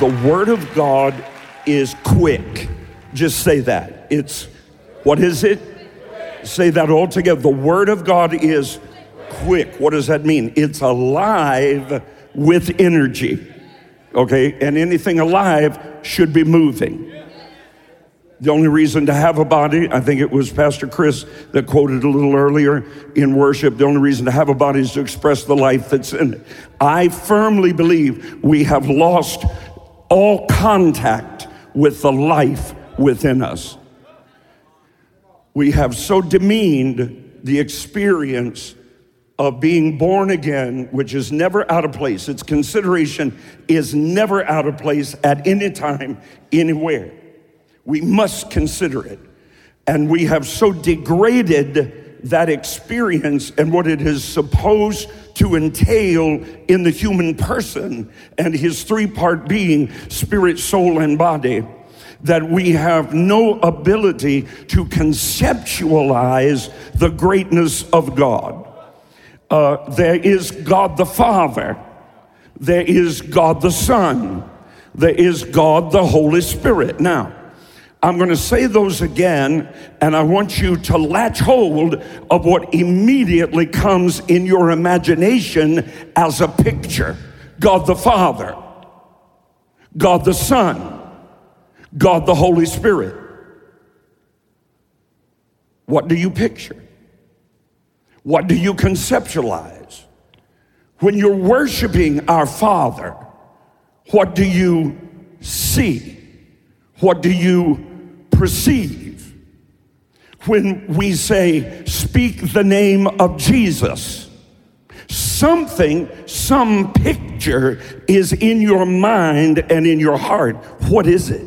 The Word of God is quick. Just say that. It's, what is it? Say that all together. The Word of God is quick. What does that mean? It's alive with energy. Okay? And anything alive should be moving. The only reason to have a body, I think it was Pastor Chris that quoted a little earlier in worship, the only reason to have a body is to express the life that's in it. I firmly believe we have lost all contact with the life within us. We have so demeaned the experience of being born again, which is never out of place. Its consideration is never out of place at any time, anywhere. We must consider it. And we have so degraded that experience and what it is supposed to entail in the human person and his three part being spirit, soul, and body that we have no ability to conceptualize the greatness of God. Uh, there is God the Father, there is God the Son, there is God the Holy Spirit. Now, I'm going to say those again, and I want you to latch hold of what immediately comes in your imagination as a picture God the Father, God the Son, God the Holy Spirit. What do you picture? What do you conceptualize? When you're worshiping our Father, what do you see? What do you perceive. When we say, speak the name of Jesus, something, some picture is in your mind and in your heart. What is it?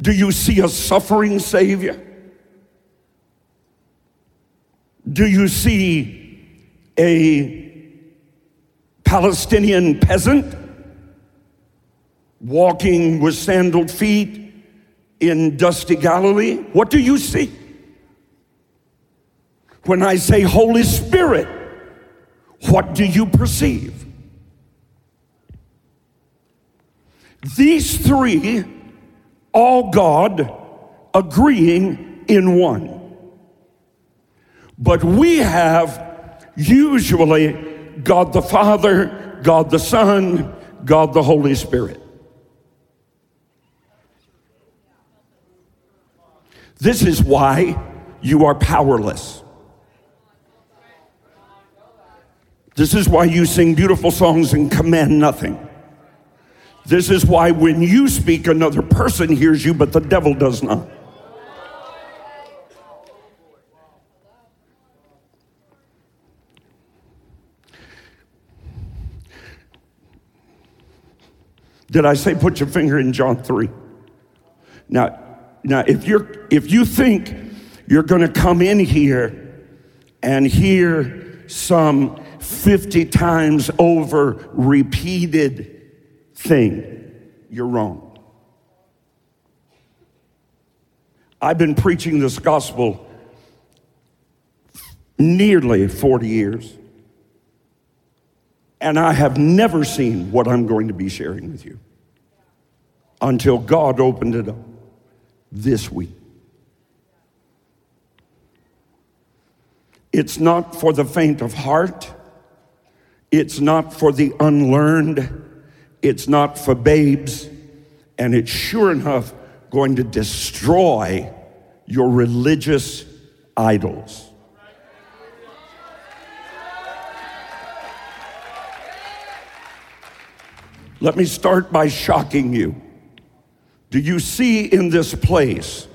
Do you see a suffering Savior? Do you see a Palestinian peasant? Walking with sandaled feet in dusty Galilee? What do you see? When I say Holy Spirit, what do you perceive? These three, all God, agreeing in one. But we have usually God the Father, God the Son, God the Holy Spirit. This is why you are powerless. This is why you sing beautiful songs and command nothing. This is why when you speak, another person hears you, but the devil does not. Did I say put your finger in John 3? Now, now, if you're if you think you're going to come in here and hear some 50 times over repeated thing, you're wrong. I've been preaching this gospel nearly 40 years, and I have never seen what I'm going to be sharing with you until God opened it up this week. It's not for the faint of heart. It's not for the unlearned. It's not for babes. And it's sure enough going to destroy your religious idols. Let me start by shocking you. Do you see in this place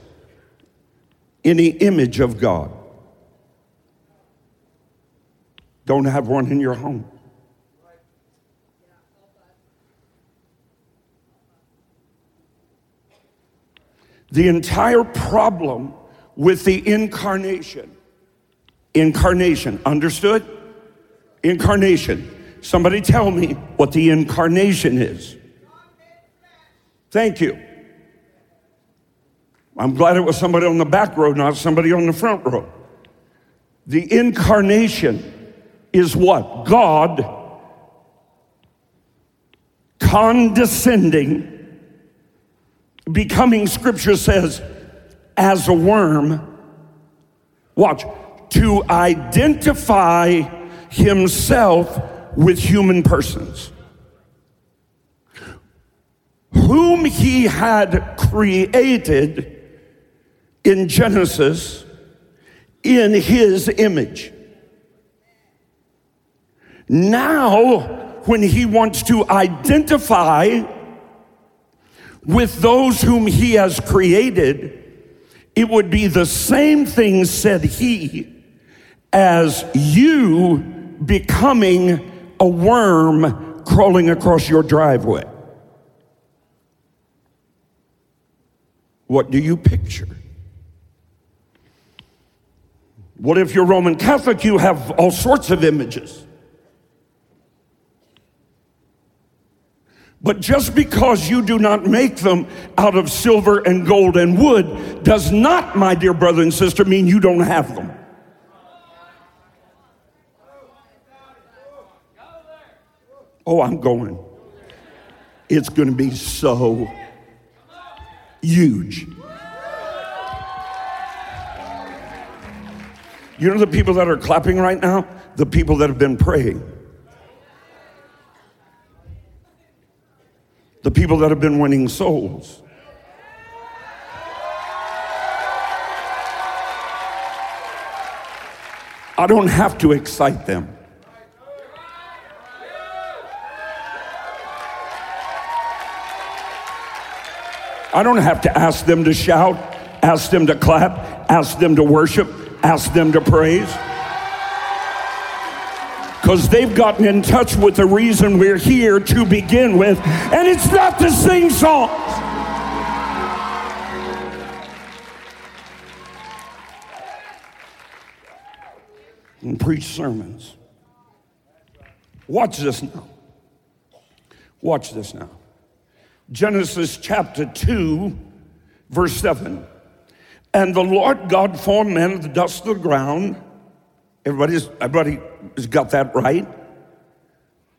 any image of God? Don't have one in your home. The entire problem with the incarnation, incarnation, understood? Incarnation. Somebody tell me what the incarnation is. Thank you. I'm glad it was somebody on the back row, not somebody on the front row. The incarnation is what? God condescending, becoming, scripture says, as a worm. Watch, to identify himself with human persons, whom he had created in Genesis in his image. Now, when he wants to identify with those whom he has created, it would be the same thing, said he, as you becoming a worm crawling across your driveway. What do you picture? What if you're Roman Catholic? You have all sorts of images. But just because you do not make them out of silver and gold and wood does not, my dear brother and sister, mean you don't have them. Oh, I'm going. It's going to be so huge. You know the people that are clapping right now? The people that have been praying. The people that have been winning souls. I don't have to excite them. I don't have to ask them to shout, ask them to clap, ask them to worship, ask them to praise. Because they've gotten in touch with the reason we're here to begin with, and it's not to sing songs. And preach sermons. Watch this now. Watch this now. Genesis chapter 2, verse 7. And the Lord God formed man of the dust of the ground. Everybody's, everybody has got that right.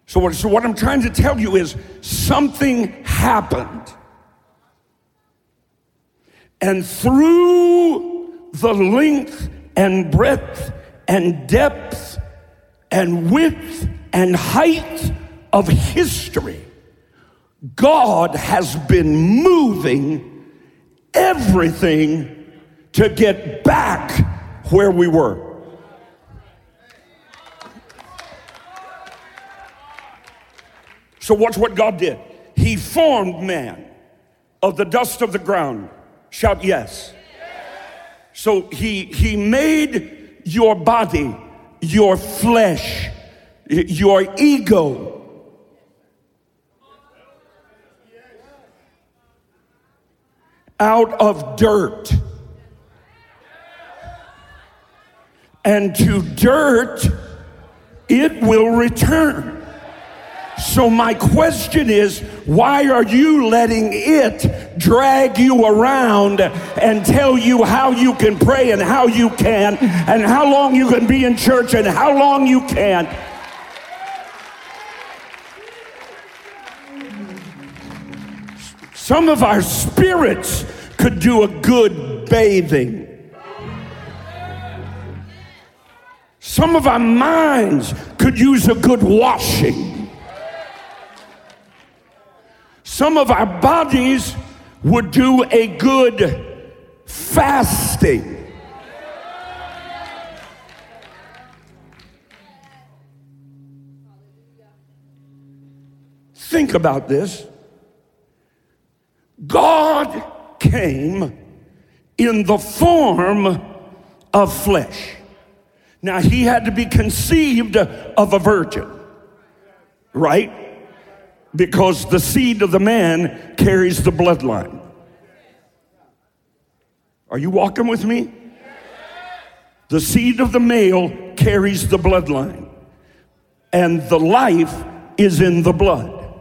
So what, so what I'm trying to tell you is something happened. And through the length and breadth and depth and width and height of history, God has been moving everything to get back where we were. So, watch what God did. He formed man of the dust of the ground. Shout yes. So, He, he made your body, your flesh, your ego, out of dirt. And to dirt it will return. So, my question is why are you letting it drag you around and tell you how you can pray and how you can, and how long you can be in church and how long you can't? Some of our spirits could do a good bathing. Some of our minds could use a good washing. Some of our bodies would do a good fasting. Think about this. God came in the form of flesh. Now, he had to be conceived of a virgin, right? Because the seed of the man carries the bloodline. Are you walking with me? The seed of the male carries the bloodline, and the life is in the blood.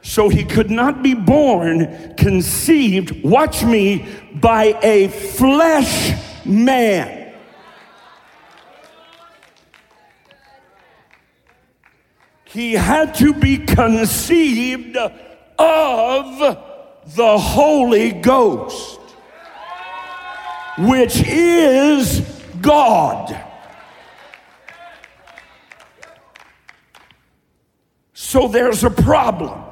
So he could not be born, conceived, watch me, by a flesh man. He had to be conceived of the Holy Ghost, which is God. So there's a problem.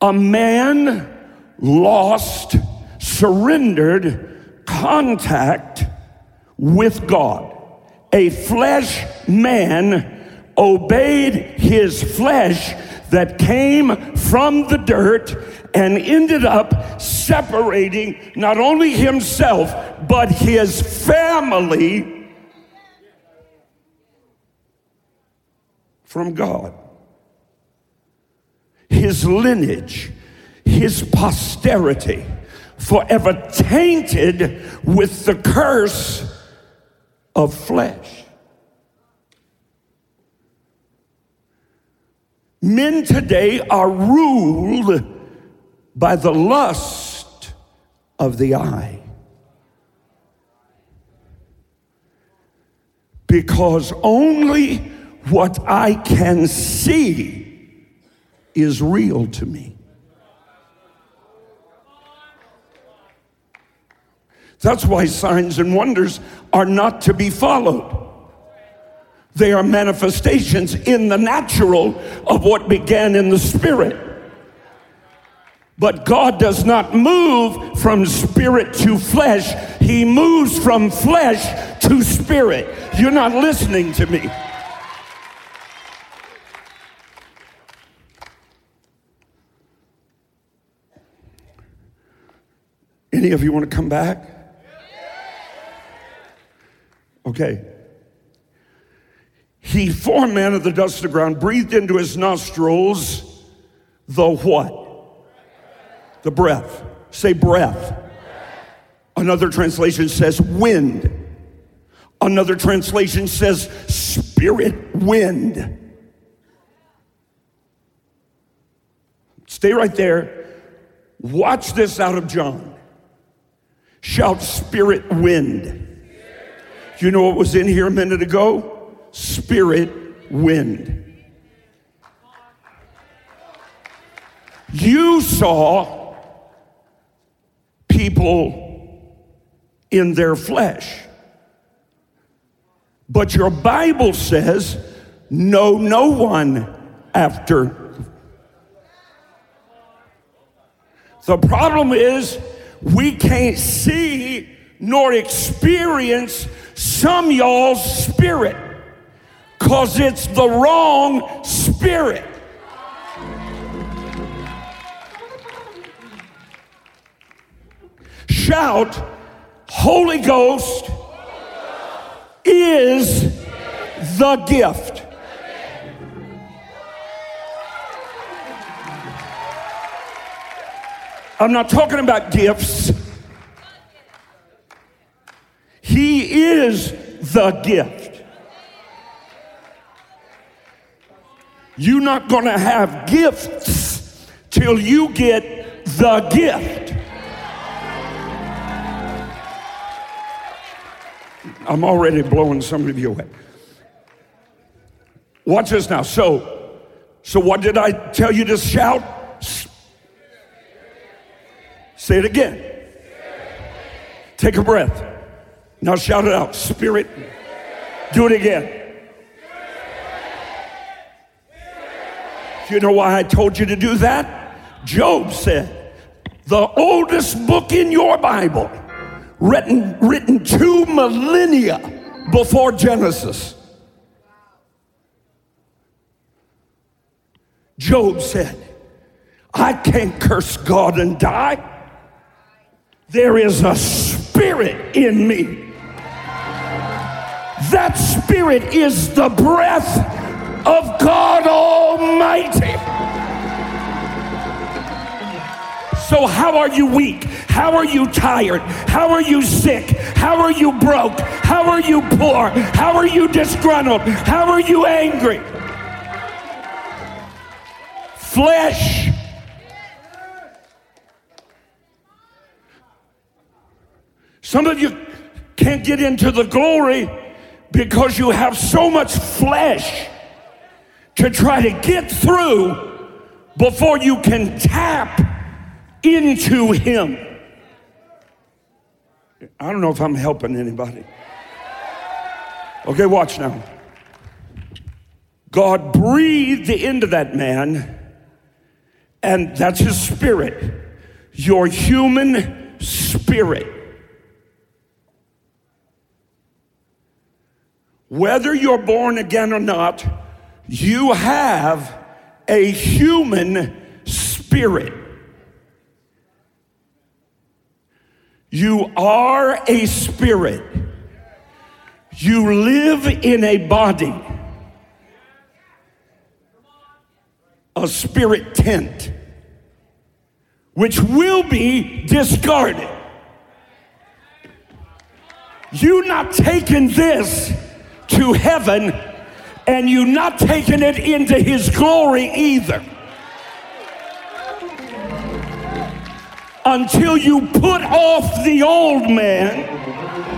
A man lost, surrendered contact with God. A flesh man obeyed his flesh that came from the dirt and ended up separating not only himself, but his family from God. His lineage, his posterity, forever tainted with the curse of flesh. Men today are ruled by the lust of the eye. Because only what I can see is real to me. That's why signs and wonders are not to be followed. They are manifestations in the natural of what began in the spirit. But God does not move from spirit to flesh, He moves from flesh to spirit. You're not listening to me. Any of you want to come back? Okay. He formed man of the dust of the ground, breathed into his nostrils the what? The breath. Say breath. Another translation says wind. Another translation says spirit wind. Stay right there. Watch this out of John. Shout spirit wind. You know what was in here a minute ago? Spirit wind. You saw people in their flesh. But your Bible says, know no one after. The problem is, we can't see nor experience some y'all's spirit because it's the wrong spirit. Shout, Holy Ghost is the gift. I'm not talking about gifts. He is the gift. You're not going to have gifts till you get the gift. I'm already blowing some of you away. Watch this now. So, so what did I tell you to shout? Say it again. Take a breath. Now shout it out. Spirit. Do it again. You know why I told you to do that? Job said, the oldest book in your Bible, written, written two millennia before Genesis. Job said, I can't curse God and die. There is a spirit in me. That spirit is the breath of God Almighty. So, how are you weak? How are you tired? How are you sick? How are you broke? How are you poor? How are you disgruntled? How are you angry? Flesh. Some of you can't get into the glory because you have so much flesh to try to get through before you can tap into Him. I don't know if I'm helping anybody. Okay, watch now. God breathed into that man, and that's his spirit, your human spirit. Whether you're born again or not, you have a human spirit. You are a spirit. You live in a body, a spirit tent, which will be discarded. You not taking this to heaven and you not taking it into his glory either. Until you put off the old man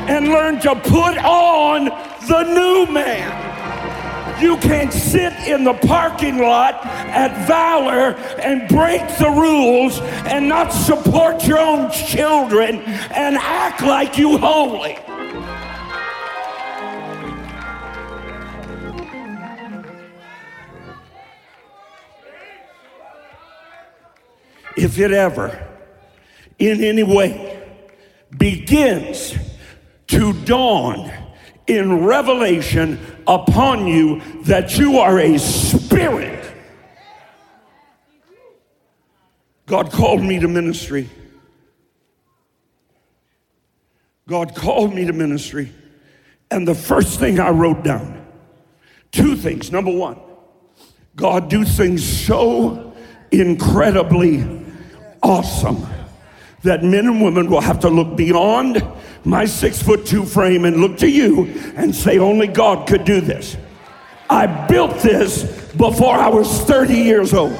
and learn to put on the new man. You can't sit in the parking lot at Valor and break the rules and not support your own children and act like you holy. If it ever in any way begins to dawn in revelation upon you that you are a spirit. God called me to ministry. God called me to ministry. And the first thing I wrote down, two things. Number one, God do things so incredibly awesome that men and women will have to look beyond my six foot two frame and look to you and say, only God could do this. I built this before I was 30 years old.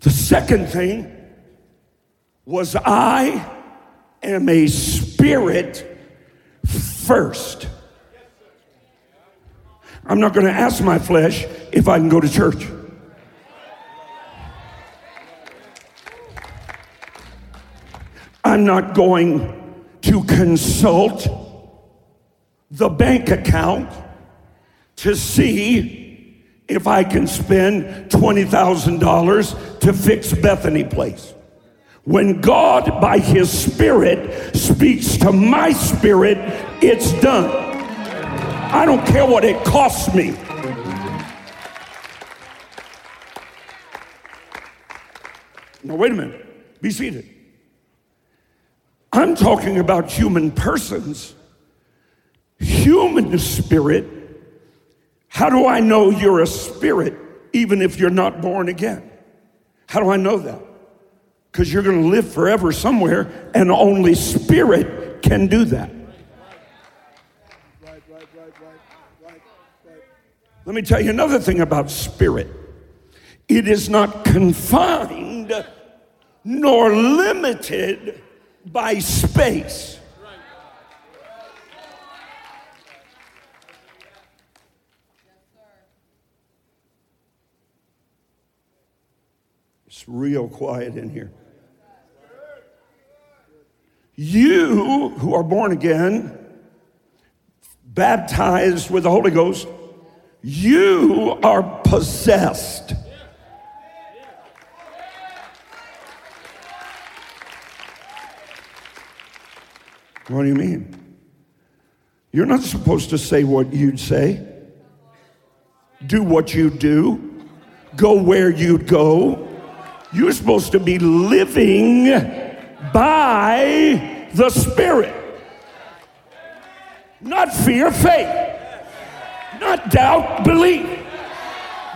The second thing was I am a spirit first. I'm not going to ask my flesh if I can go to church. I'm not going to consult the bank account to see if I can spend $20,000 to fix Bethany Place. When God, by His Spirit, speaks to my spirit, it's done. I don't care what it costs me. Now, wait a minute. Be seated. I'm talking about human persons, human spirit. How do I know you're a spirit even if you're not born again? How do I know that? Because you're going to live forever somewhere, and only spirit can do that. Let me tell you another thing about spirit it is not confined nor limited by space. It's real quiet in here. You who are born again, baptized with the Holy Ghost, you are possessed. What do you mean? You're not supposed to say what you'd say, do what you do, go where you'd go. You're supposed to be living by the Spirit. Not fear, faith. Not doubt, belief.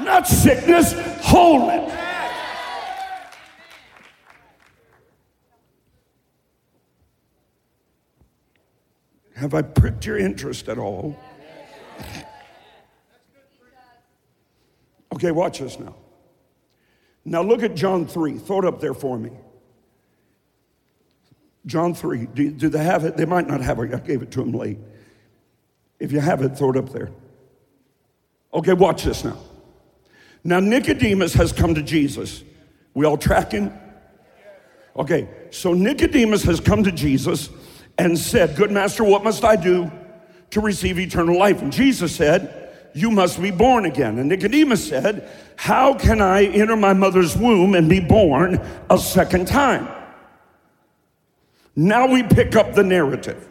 Not sickness, wholeness. Have I pricked your interest at all? Okay, watch this now. Now look at John 3. Throw it up there for me. John 3. Do, do they have it? They might not have it. I gave it to them late. If you have it, throw it up there. Okay, watch this now. Now, Nicodemus has come to Jesus. We all tracking? Okay, so Nicodemus has come to Jesus and said, Good master, what must I do to receive eternal life? And Jesus said, You must be born again. And Nicodemus said, How can I enter my mother's womb and be born a second time? Now we pick up the narrative.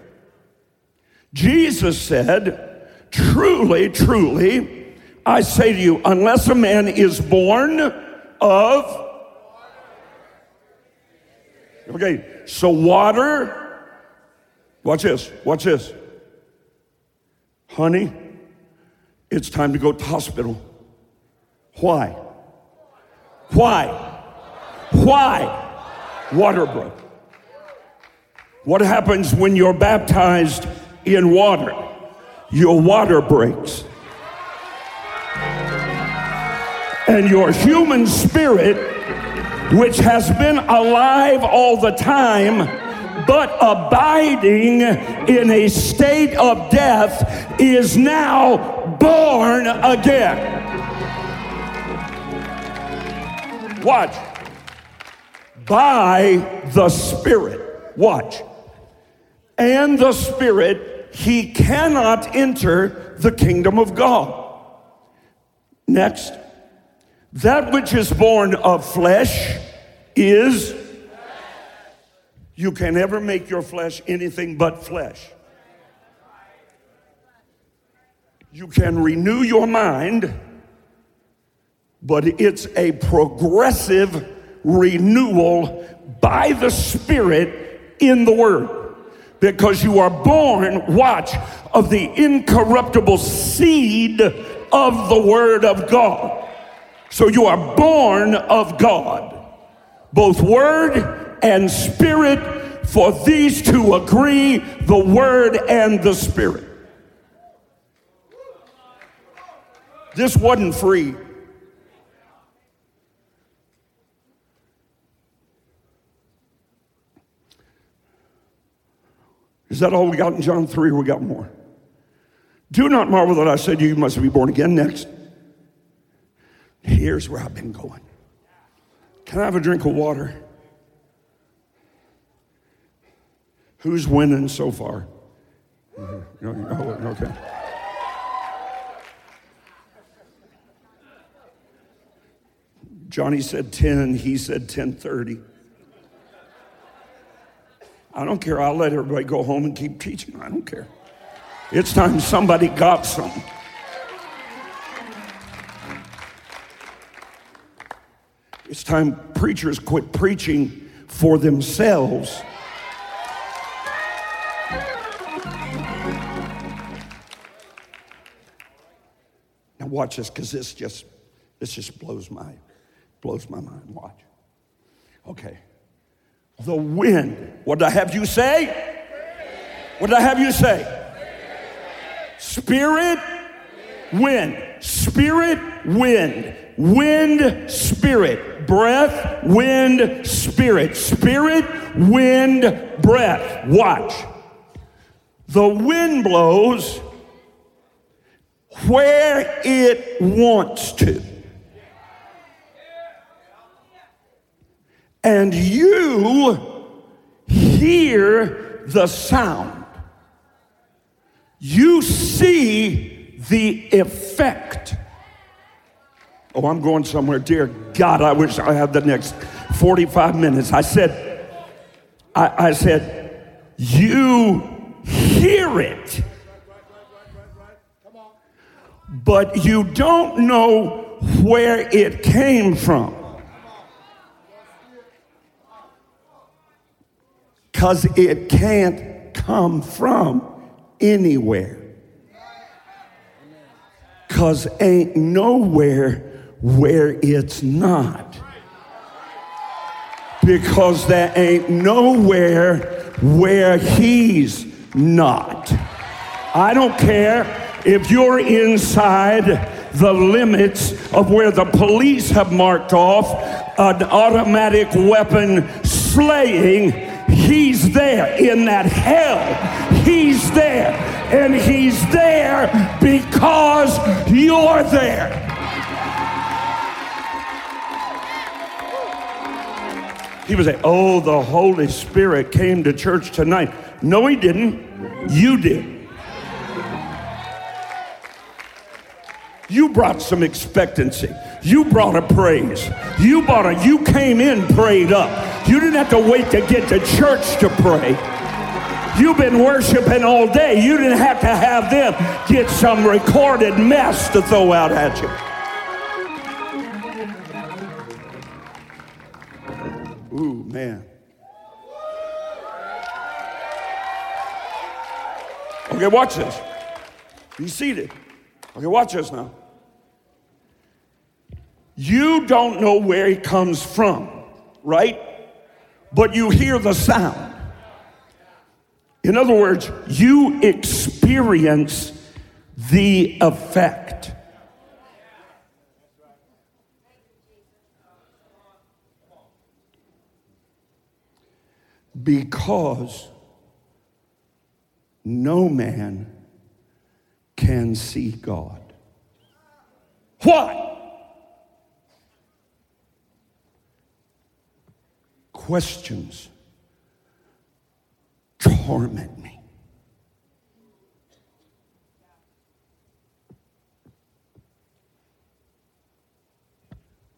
Jesus said, Truly, truly, I say to you, unless a man is born of Okay, so water, watch this, watch this. Honey, it's time to go to hospital. Why? Why? Why? Water broke. What happens when you're baptized in water? Your water breaks. And your human spirit which has been alive all the time, but abiding in a state of death, is now born again. Watch. By the Spirit. Watch. And the Spirit, he cannot enter the kingdom of God. Next. That which is born of flesh is, you can never make your flesh anything but flesh. You can renew your mind, but it's a progressive renewal by the Spirit in the Word. Because you are born, watch, of the incorruptible seed of the Word of God. So you are born of God, both word and spirit, for these two agree the word and the spirit. This wasn't free. Is that all we got in John 3 or we got more? Do not marvel that I said you must be born again. Next. Here's where I've been going. Can I have a drink of water? Who's winning so far? Mm-hmm. okay. Johnny said 10, he said 10:30. I don't care. I'll let everybody go home and keep teaching. I don't care. It's time somebody got something. It's time preachers quit preaching for themselves. Now watch this, because this just this just blows my blows my mind. Watch. Okay. The wind. What did I have you say? What did I have you say? Spirit, wind. Spirit, wind. Wind, spirit breath, wind, spirit. Spirit, wind, breath. Watch. The wind blows where it wants to. And you hear the sound. You see the effect. Oh, I'm going somewhere. Dear God, I wish I had the next 45 minutes. I said, I, I said, you hear it, but you don't know where it came from. Because it can't come from anywhere. Because ain't nowhere where it's not. Because there ain't nowhere where he's not. I don't care if you're inside the limits of where the police have marked off an automatic weapon slaying. He's there in that hell. He's there. And he's there because you're there. He would say, Oh, the Holy Spirit came to church tonight. No, he didn't. You did. You brought some expectancy. You brought a praise. You brought a, you came in prayed up. You didn't have to wait to get to church to pray. You've been worshiping all day. You didn't have to have them get some recorded mess to throw out at you. Ooh, man. Okay, watch this. Be seated. Okay, watch this now. You don't know where he comes from, right? But you hear the sound. In other words, you experience the effect. Because no man can see God. Why? Questions torment me.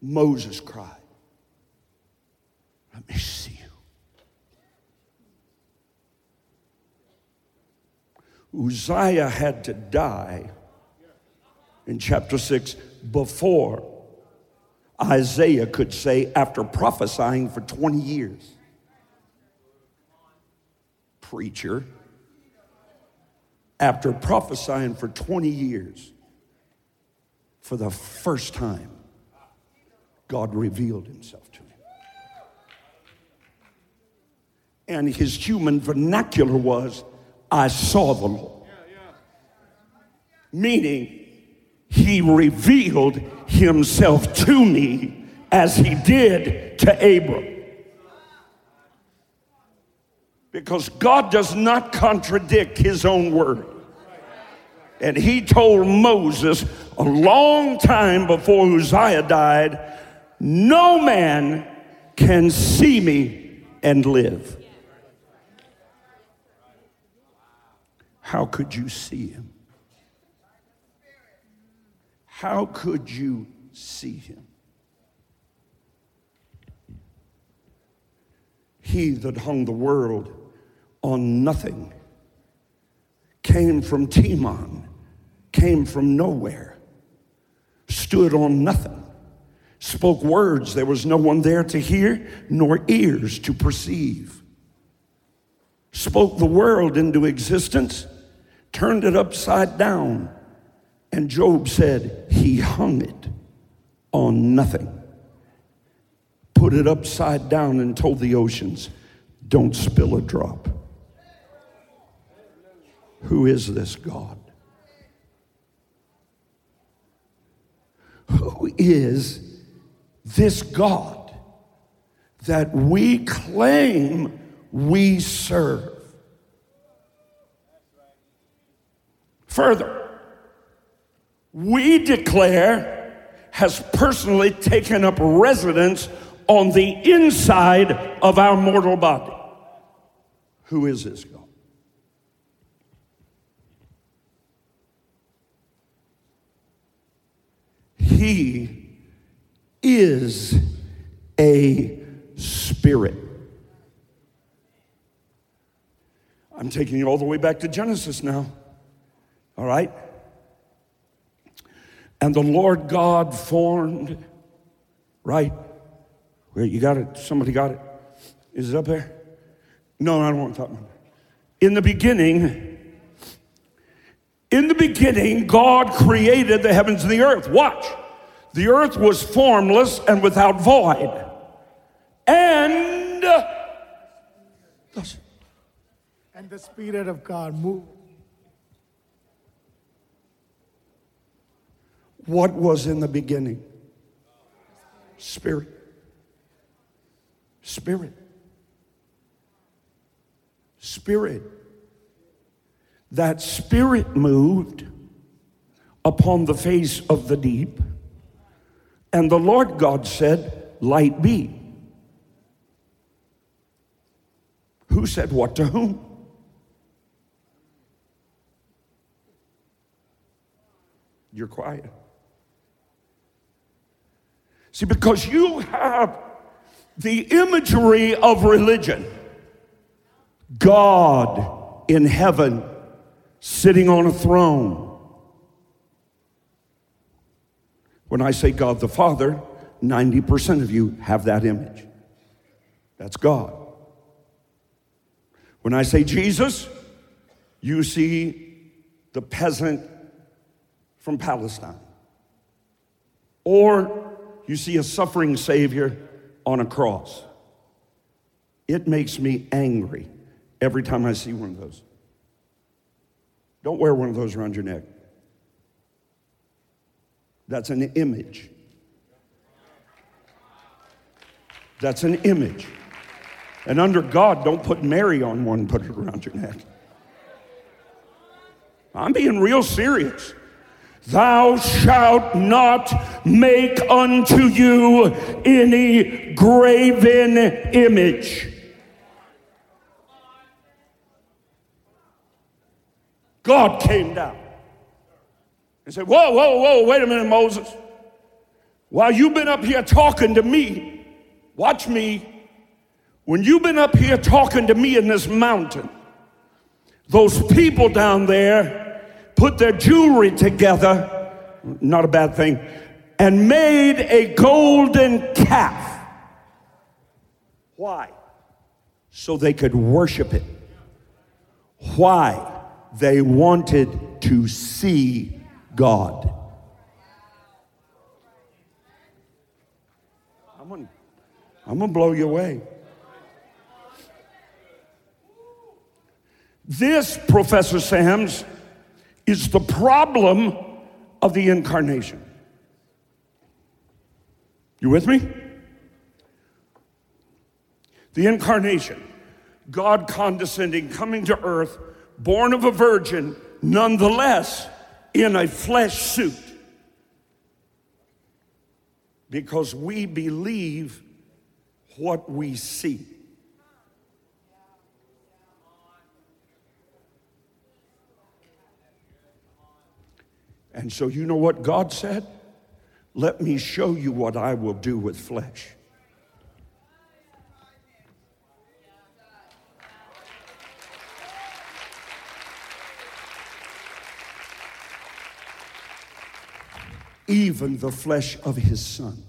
Moses cried, Let me see you. Uzziah had to die in chapter 6 before Isaiah could say, after prophesying for 20 years, preacher, after prophesying for 20 years, for the first time, God revealed himself to him. And his human vernacular was, I saw the Lord. Meaning, he revealed himself to me as he did to Abram. Because God does not contradict his own word. And he told Moses a long time before Uzziah died no man can see me and live. How could you see him? How could you see him? He that hung the world on nothing came from Teman, came from nowhere, stood on nothing, spoke words there was no one there to hear, nor ears to perceive, spoke the world into existence, turned it upside down and Job said, He hung it on nothing, put it upside down, and told the oceans, Don't spill a drop. Who is this God? Who is this God that we claim we serve? Further, we declare has personally taken up residence on the inside of our mortal body. Who is this God? He is a spirit. I'm taking you all the way back to Genesis now. All right? And the Lord God formed, right? Where you got it? Somebody got it? Is it up there? No, I don't want about it. In the beginning, in the beginning, God created the heavens and the earth. Watch. The earth was formless and without void. And and the Spirit of God moved What was in the beginning? Spirit. Spirit. Spirit. That spirit moved upon the face of the deep, and the Lord God said, Light be. Who said what to whom? You're quiet. See, because you have the imagery of religion God in heaven sitting on a throne. When I say God the Father, 90% of you have that image. That's God. When I say Jesus, you see the peasant from Palestine. Or you see a suffering Savior on a cross. It makes me angry every time I see one of those. Don't wear one of those around your neck. That's an image. That's an image. And under God, don't put Mary on one put it around your neck. I'm being real serious. Thou shalt not make unto you any graven image. God came down and said, Whoa, whoa, whoa, wait a minute, Moses. While you've been up here talking to me, watch me. When you've been up here talking to me in this mountain, those people down there put their jewelry together, not a bad thing, and made a golden calf. Why? So they could worship it. Why? They wanted to see God. I'm gonna, I'm gonna blow you away. This, Professor Sams, is the problem of the incarnation. You with me? The incarnation, God condescending, coming to earth, born of a virgin, nonetheless in a flesh suit. Because we believe what we see. And so, you know what God said? Let me show you what I will do with flesh. Even the flesh of his son.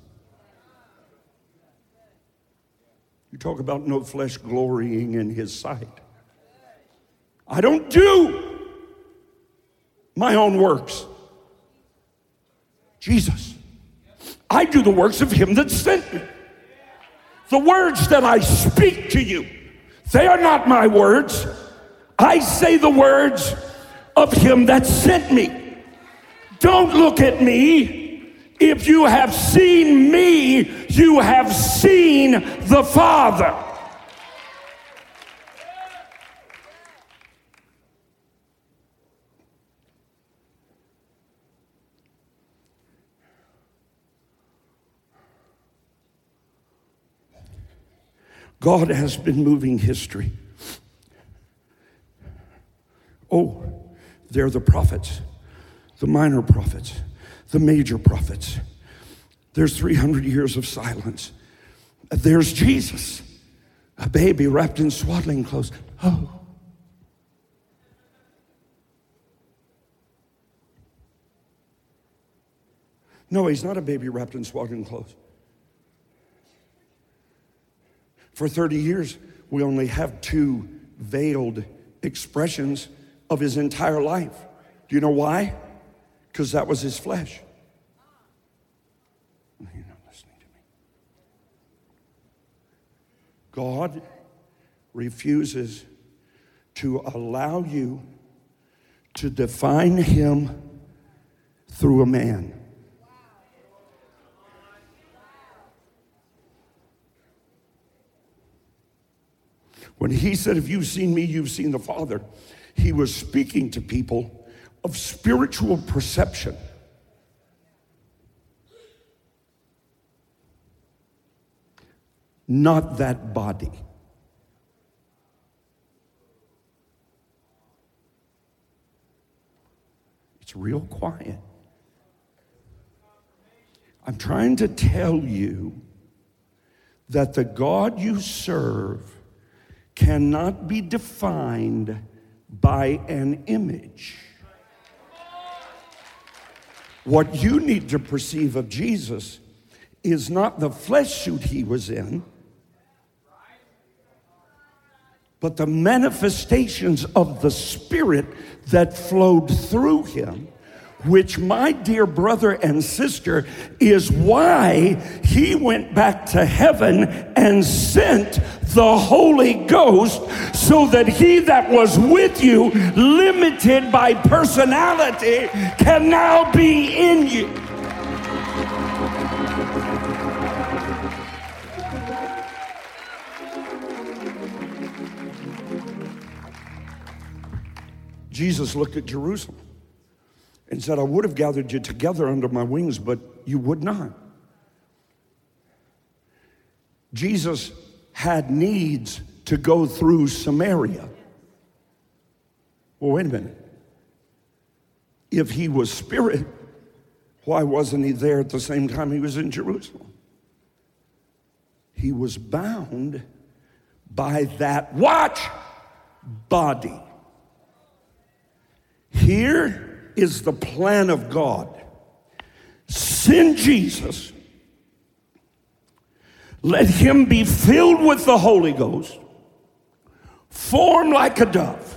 You talk about no flesh glorying in his sight. I don't do my own works. Jesus. I do the works of him that sent me. The words that I speak to you, they are not my words. I say the words of him that sent me. Don't look at me. If you have seen me, you have seen the Father. God has been moving history. Oh, they're the prophets, the minor prophets, the major prophets. There's 300 years of silence. There's Jesus, a baby wrapped in swaddling clothes. Oh. No, he's not a baby wrapped in swaddling clothes. For 30 years, we only have two veiled expressions of his entire life. Do you know why? Because that was his flesh. You're not listening to me. God refuses to allow you to define him through a man. When he said, If you've seen me, you've seen the Father, he was speaking to people of spiritual perception. Not that body. It's real quiet. I'm trying to tell you that the God you serve cannot be defined by an image. What you need to perceive of Jesus is not the flesh suit he was in, but the manifestations of the Spirit that flowed through him which, my dear brother and sister, is why he went back to heaven and sent the Holy Ghost so that he that was with you, limited by personality, can now be in you. Jesus looked at Jerusalem and said, I would have gathered you together under my wings, but you would not. Jesus had needs to go through Samaria. Well, wait a minute. If he was spirit, why wasn't he there at the same time he was in Jerusalem? He was bound by that watch body. Here is the plan of God. Send Jesus. Let him be filled with the Holy Ghost, form like a dove.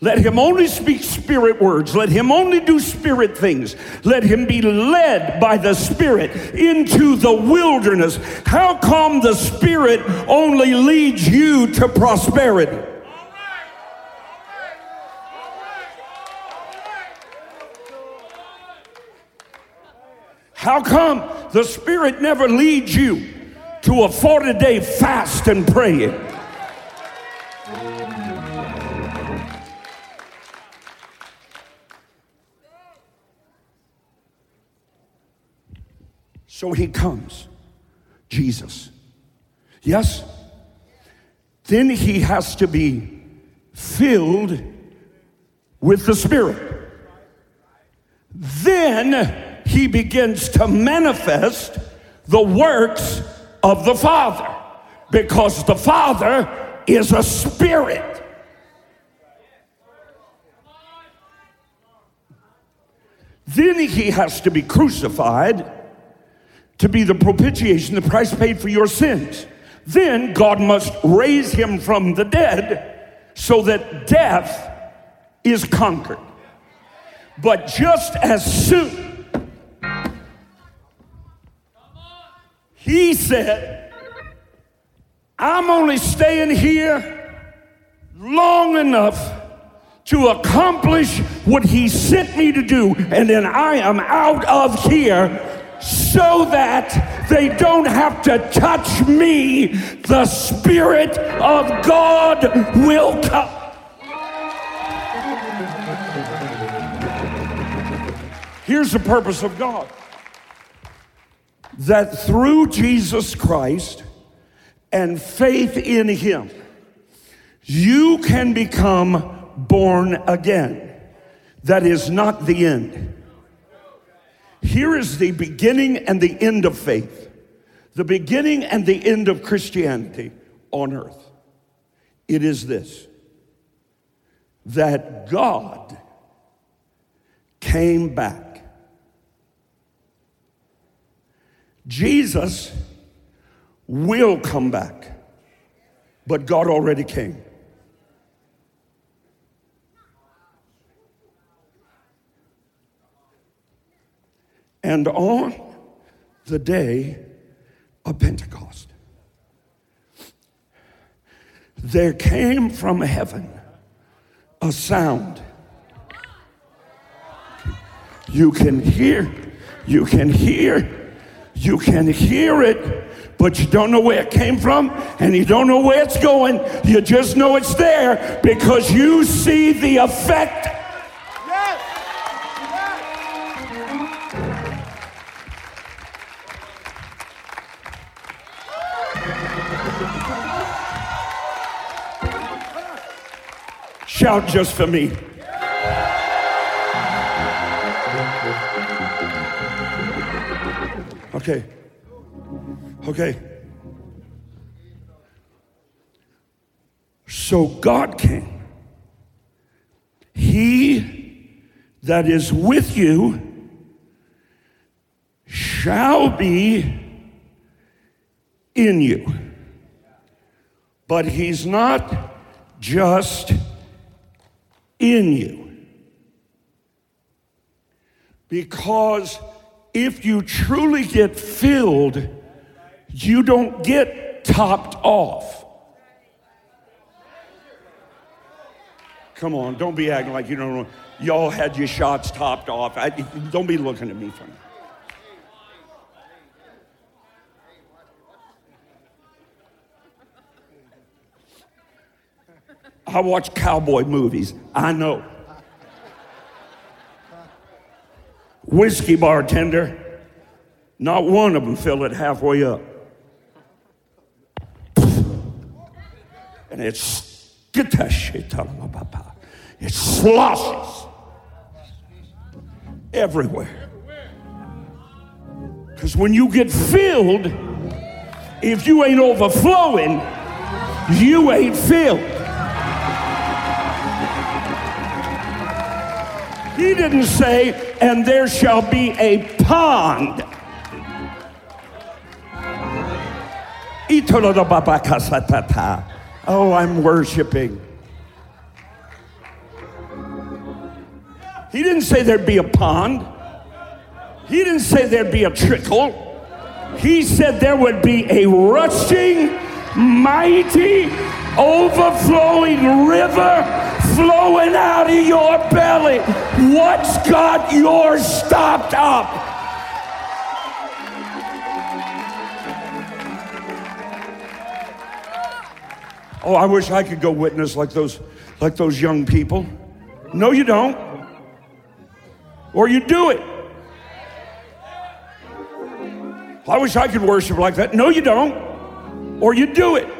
Let him only speak spirit words. Let him only do spirit things. Let him be led by the Spirit into the wilderness. How come the Spirit only leads you to prosperity? How come the Spirit never leads you to a 40 day fast and praying? So he comes, Jesus. Yes? Then he has to be filled with the Spirit. Then he begins to manifest the works of the Father because the Father is a spirit. Then he has to be crucified to be the propitiation, the price paid for your sins. Then God must raise him from the dead so that death is conquered. But just as soon He said, I'm only staying here long enough to accomplish what he sent me to do, and then I am out of here so that they don't have to touch me. The Spirit of God will come. Here's the purpose of God that through Jesus Christ and faith in Him, you can become born again. That is not the end. Here is the beginning and the end of faith, the beginning and the end of Christianity on earth. It is this that God came back Jesus will come back, but God already came. And on the day of Pentecost, there came from heaven a sound. You can hear, you can hear You can hear it, but you don't know where it came from and you don't know where it's going. You just know it's there because you see the effect. Shout just for me. Okay. Okay. So God came. He that is with you shall be in you. But he's not just in you. Because if you truly get filled, you don't get topped off. Come on, don't be acting like you don't know. Y'all had your shots topped off. I, don't be looking at me funny. I watch cowboy movies. I know. Whiskey bartender, not one of them fill it halfway up. And it's get that shit talking about, it sloshes everywhere. Because when you get filled, if you ain't overflowing, you ain't filled. He didn't say, and there shall be a pond. Oh, I'm worshiping. He didn't say there'd be a pond. He didn't say there'd be a trickle. He said there would be a rushing, mighty, overflowing river flowing out of your belly. What's got yours stopped up? Oh, I wish I could go witness like those like those young people. No, you don't. Or you do it. I wish I could worship like that. No, you don't. Or you do it.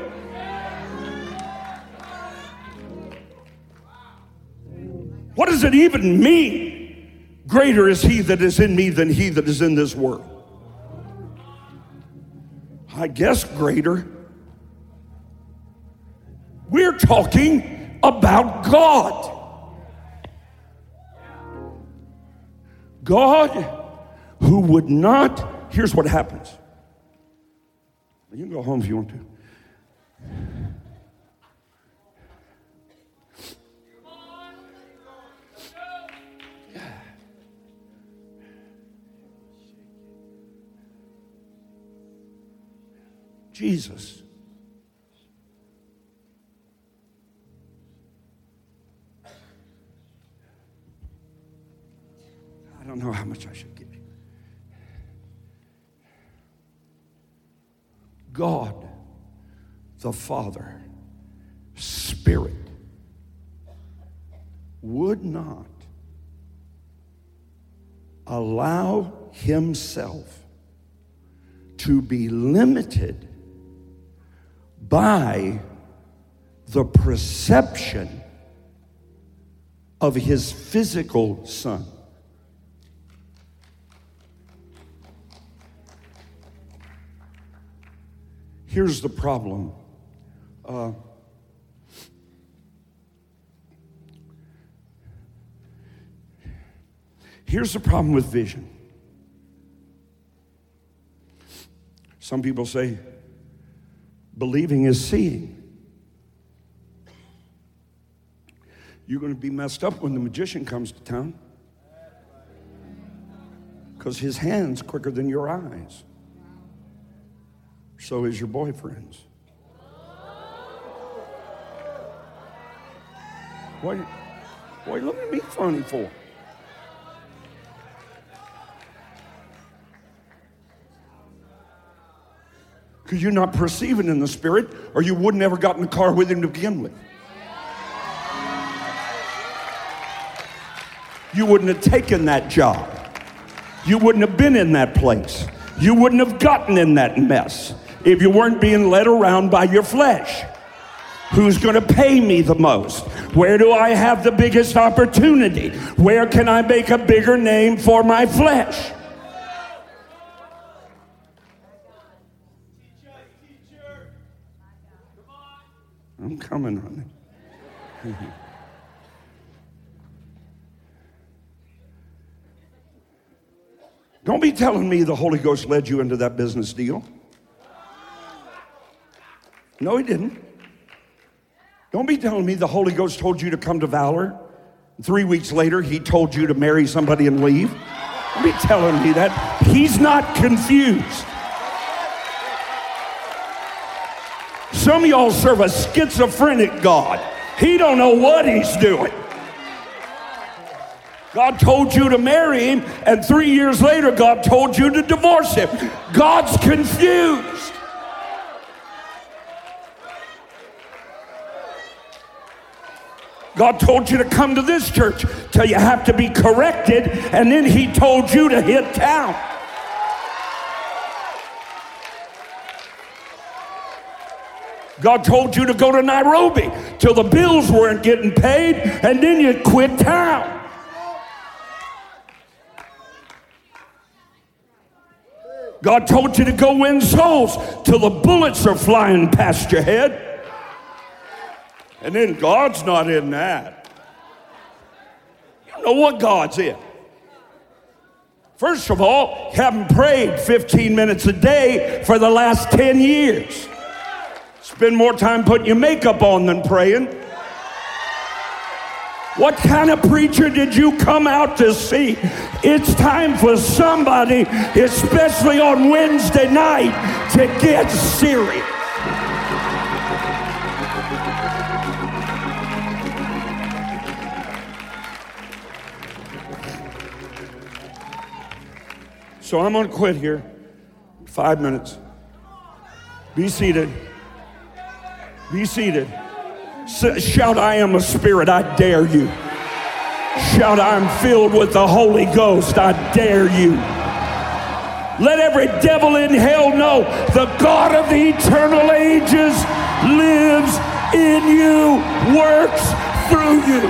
What does it even mean? Greater is he that is in me than he that is in this world. I guess greater. We're talking about God. God who would not, here's what happens. You can go home if you want to. Jesus. I don't know how much I should give you. God, the Father, Spirit, would not allow Himself to be limited by the perception of his physical son. Here's the problem. Uh, here's the problem with vision. Some people say, Believing is seeing. You're going to be messed up when the magician comes to town because his hand's quicker than your eyes. So is your boyfriend's. What, what are you looking at me funny for? Because you're not perceiving in the spirit, or you wouldn't ever got in the car with him to begin with. You wouldn't have taken that job. You wouldn't have been in that place. You wouldn't have gotten in that mess if you weren't being led around by your flesh. Who's going to pay me the most? Where do I have the biggest opportunity? Where can I make a bigger name for my flesh? I'm coming on it. Don't be telling me the Holy Ghost led you into that business deal. No, he didn't. Don't be telling me the Holy Ghost told you to come to Valor. Three weeks later, he told you to marry somebody and leave. Don't be telling me that. He's not confused. Some of y'all serve a schizophrenic God. He don't know what he's doing. God told you to marry him, and three years later, God told you to divorce him. God's confused. God told you to come to this church till you have to be corrected, and then He told you to hit town. God told you to go to Nairobi till the bills weren't getting paid, and then you quit town. God told you to go win souls till the bullets are flying past your head. And then God's not in that. You know what God's in. First of all, haven't prayed 15 minutes a day for the last 10 years. Spend more time putting your makeup on than praying. What kind of preacher did you come out to see? It's time for somebody, especially on Wednesday night, to get serious. So I'm going to quit here. Five minutes. Be seated. Be seated. Shout, I am a spirit. I dare you. Shout, I'm filled with the Holy Ghost. I dare you. Let every devil in hell know the God of the eternal ages lives in you, works through you.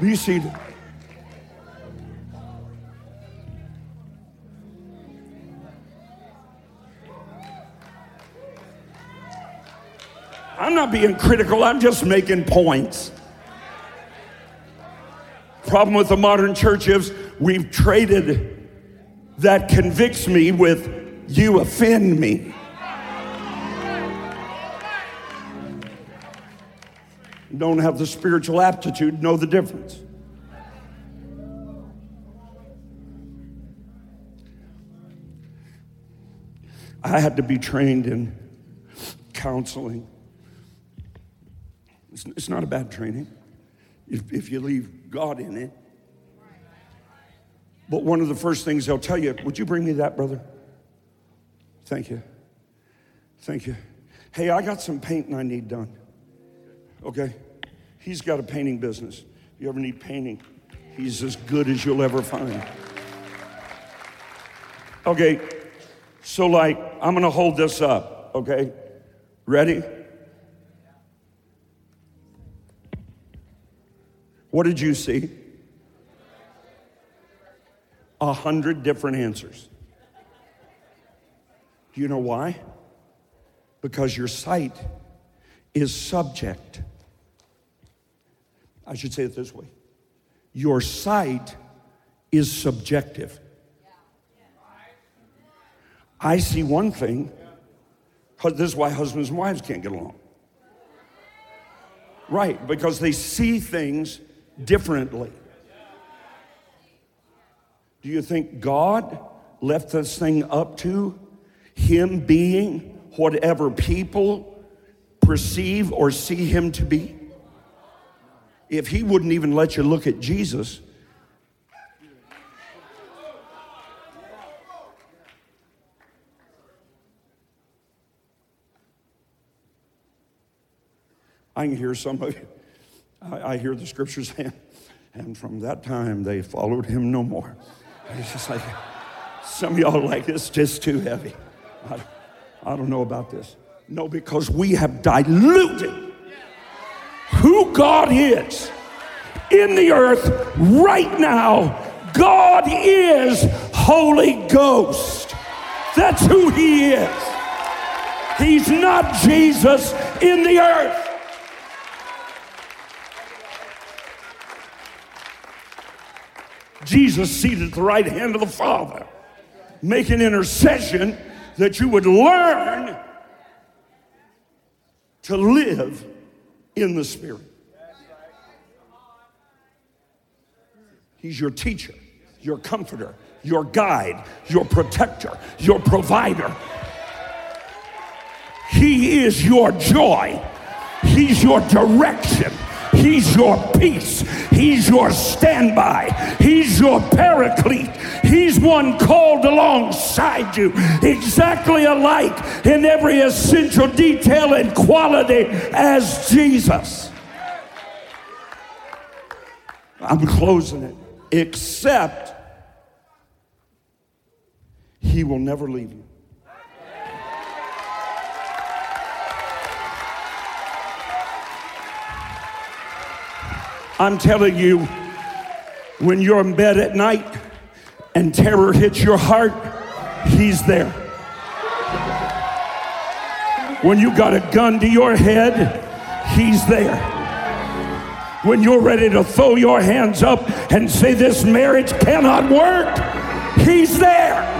Be seated. Not being critical, I'm just making points. Problem with the modern church is we've traded that convicts me with you offend me. don't have the spiritual aptitude know the difference. I had to be trained in counseling. It's, it's not a bad training if, if you leave God in it. But one of the first things they'll tell you, would you bring me that, brother? Thank you. Thank you. Hey, I got some painting I need done. Okay? He's got a painting business. If you ever need painting? He's as good as you'll ever find. Okay, so like, I'm gonna hold this up, okay? Ready? What did you see? A hundred different answers. Do you know why? Because your sight is subject I should say it this way your sight is subjective. I see one thing, this is why husbands and wives can't get along. Right, because they see things differently. Do you think God left this thing up to Him being whatever people perceive or see Him to be? If He wouldn't even let you look at Jesus, I can hear some of you. I, I hear the scriptures, saying, and from that time they followed him no more. it's just like, some of y'all like, it's just too heavy. I, I don't know about this. No, because we have diluted who God is in the earth right now. God is Holy Ghost. That's who He is. He's not Jesus in the earth. Jesus seated at the right hand of the Father, making intercession that you would learn to live in the Spirit. He's your teacher, your comforter, your guide, your protector, your provider. He is your joy. He's your direction. He's your peace. He's your standby. He's your paraclete. He's one called alongside you, exactly alike in every essential detail and quality as Jesus. I'm closing it. Except he will never leave you. I'm telling you, when you're in bed at night and terror hits your heart, He's there. When you got a gun to your head, He's there. When you're ready to throw your hands up and say, This marriage cannot work, He's there.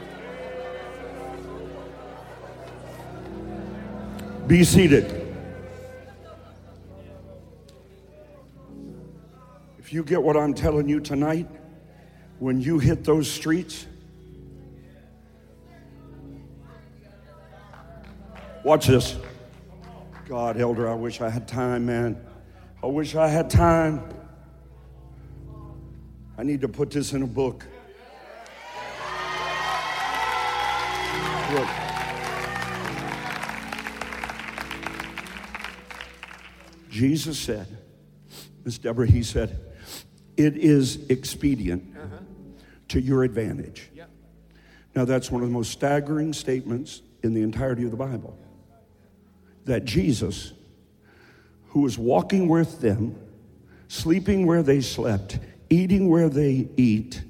Be seated. If you get what I'm telling you tonight, when you hit those streets, watch this. God, Elder, I wish I had time, man. I wish I had time. I need to put this in a book. Look. Jesus said, Miss Deborah, he said, it is expedient uh-huh. to your advantage. Now, that's one of the most staggering statements in the entirety of the Bible. That Jesus, who was walking with them, sleeping where they slept, eating where they eat,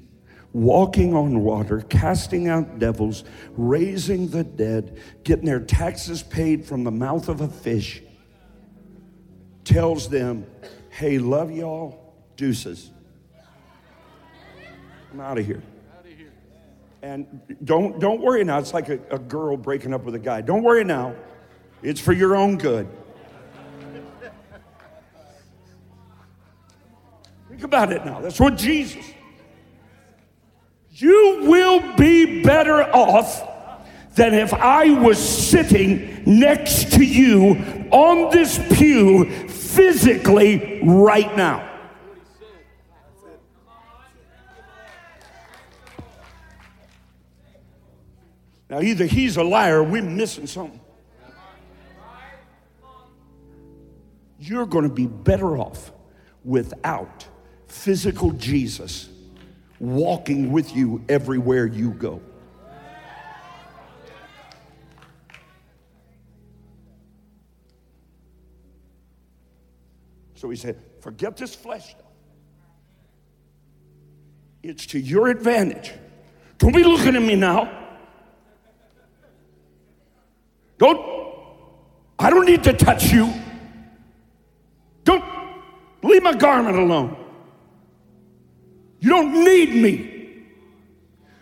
walking on water, casting out devils, raising the dead, getting their taxes paid from the mouth of a fish, tells them, Hey, love y'all, deuces. I'm out of here. And don't, don't worry now. It's like a, a girl breaking up with a guy. Don't worry now. It's for your own good. Think about it now. That's what Jesus. You will be better off than if I was sitting next to you on this pew physically right now. Now, either he's a liar or we're missing something. You're going to be better off without physical Jesus walking with you everywhere you go. So he said, forget this flesh. It's to your advantage. Don't be looking at me now. Don't, I don't need to touch you. Don't leave my garment alone. You don't need me.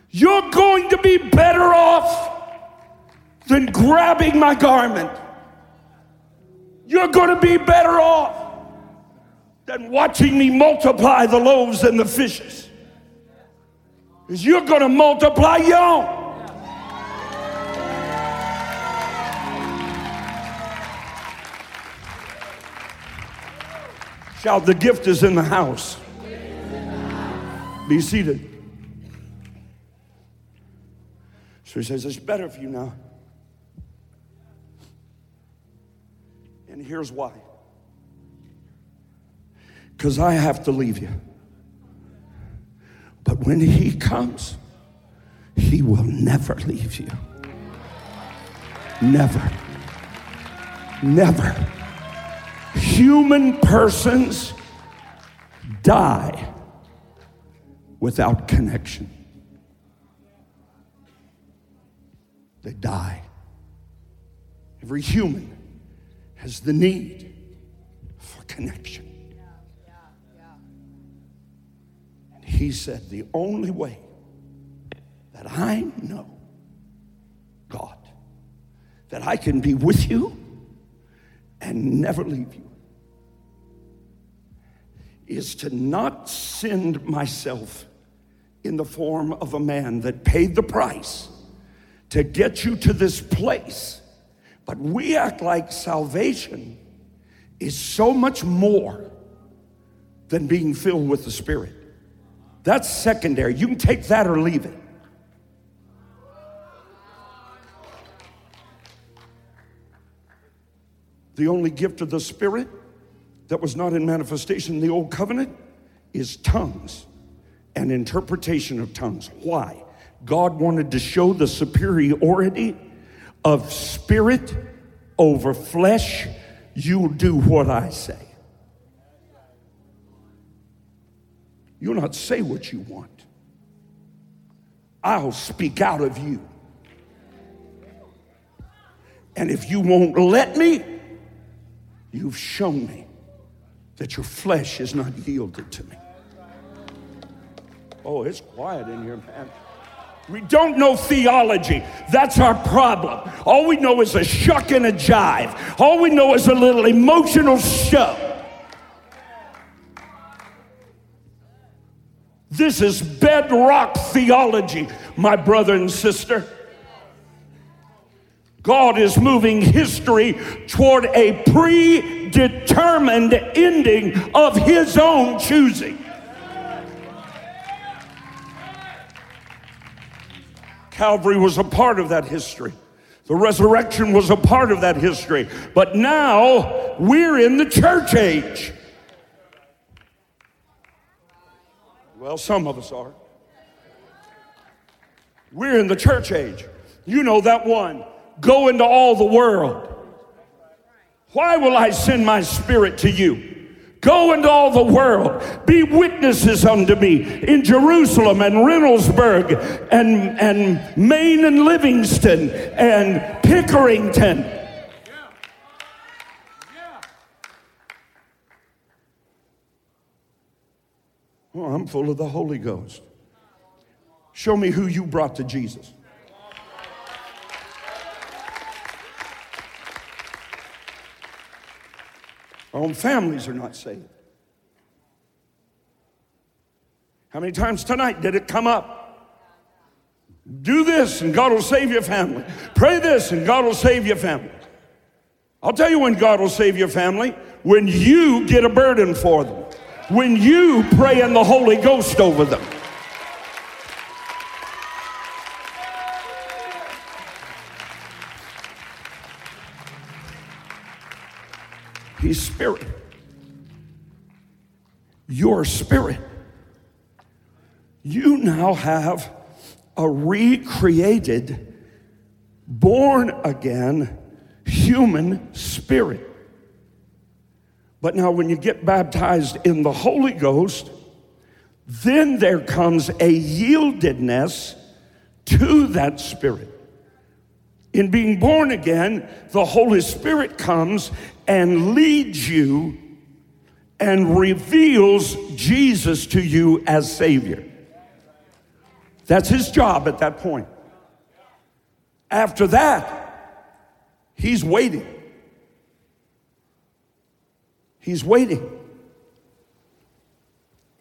You're going to be better off than grabbing my garment. You're going to be better off than watching me multiply the loaves and the fishes. Because you're going to multiply your own. Shout, the gift is in the house. Be seated. So he says, It's better for you now. And here's why. Because I have to leave you. But when he comes, he will never leave you. Never. Never. Human persons die without connection. They die. Every human has the need for connection. He said, The only way that I know God, that I can be with you and never leave you, is to not send myself in the form of a man that paid the price to get you to this place. But we act like salvation is so much more than being filled with the Spirit. That's secondary. You can take that or leave it. The only gift of the Spirit that was not in manifestation in the old covenant is tongues and interpretation of tongues. Why? God wanted to show the superiority of spirit over flesh. You do what I say. You'll not say what you want. I'll speak out of you. And if you won't let me, you've shown me that your flesh is not yielded to me. Oh, it's quiet in here, man. We don't know theology. That's our problem. All we know is a shuck and a jive. All we know is a little emotional show. This is bedrock theology, my brother and sister. God is moving history toward a predetermined ending of His own choosing. Calvary was a part of that history. The resurrection was a part of that history. But now we're in the church age. Well, some of us are. We're in the church age. You know that one. Go into all the world. Why will I send my spirit to you? Go into all the world, be witnesses unto me in Jerusalem and Reynoldsburg and, and Maine and Livingston and Pickerington. Oh, I'm full of the Holy Ghost. Show me who you brought to Jesus. Our own families are not saved. How many times tonight did it come up? Do this and God will save your family. Pray this and God will save your family. I'll tell you when God will save your family when you get a burden for them, when you pray in the Holy Ghost over them. He's spirit. Your spirit. You now have a recreated, born again human spirit. But now, when you get baptized in the Holy Ghost, then there comes a yieldedness to that spirit. In being born again, the Holy Spirit comes and leads you and reveals Jesus to you as Savior. That's his job at that point. After that, he's waiting. He's waiting.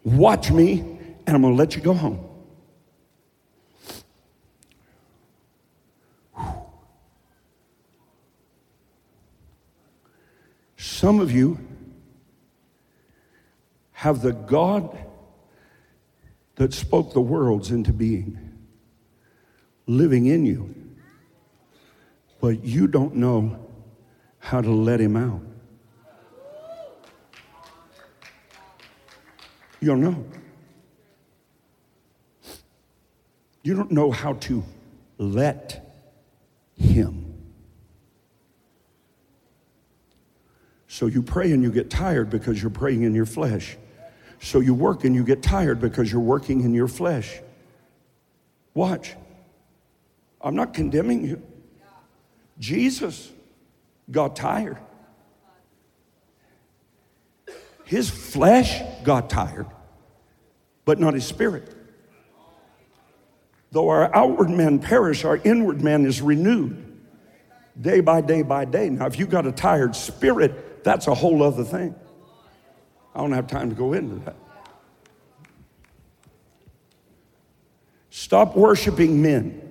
Watch me, and I'm going to let you go home. Some of you have the God that spoke the worlds into being living in you, but you don't know how to let him out. You don't know. You don't know how to let him. So you pray and you get tired because you're praying in your flesh. So you work and you get tired because you're working in your flesh. Watch. I'm not condemning you. Jesus got tired. His flesh got tired, but not his spirit. Though our outward man perish, our inward man is renewed day by day by day. Now, if you've got a tired spirit, that's a whole other thing. I don't have time to go into that. Stop worshiping men.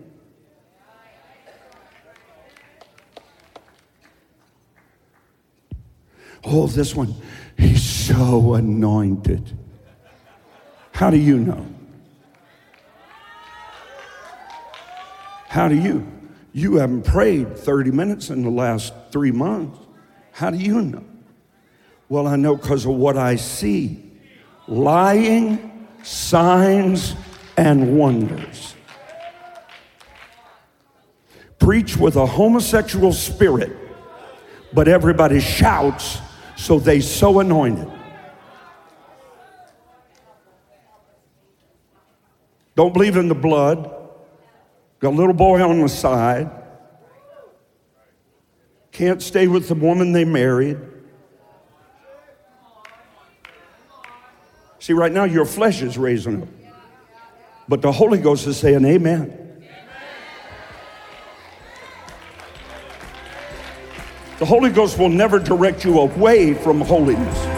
Oh, this one, he's so anointed. How do you know? How do you? You haven't prayed 30 minutes in the last three months. How do you know? Well, I know because of what I see lying, signs, and wonders. Preach with a homosexual spirit, but everybody shouts, so they so anointed. Don't believe in the blood. Got a little boy on the side. Can't stay with the woman they married. See, right now your flesh is raising up. But the Holy Ghost is saying, Amen. The Holy Ghost will never direct you away from holiness.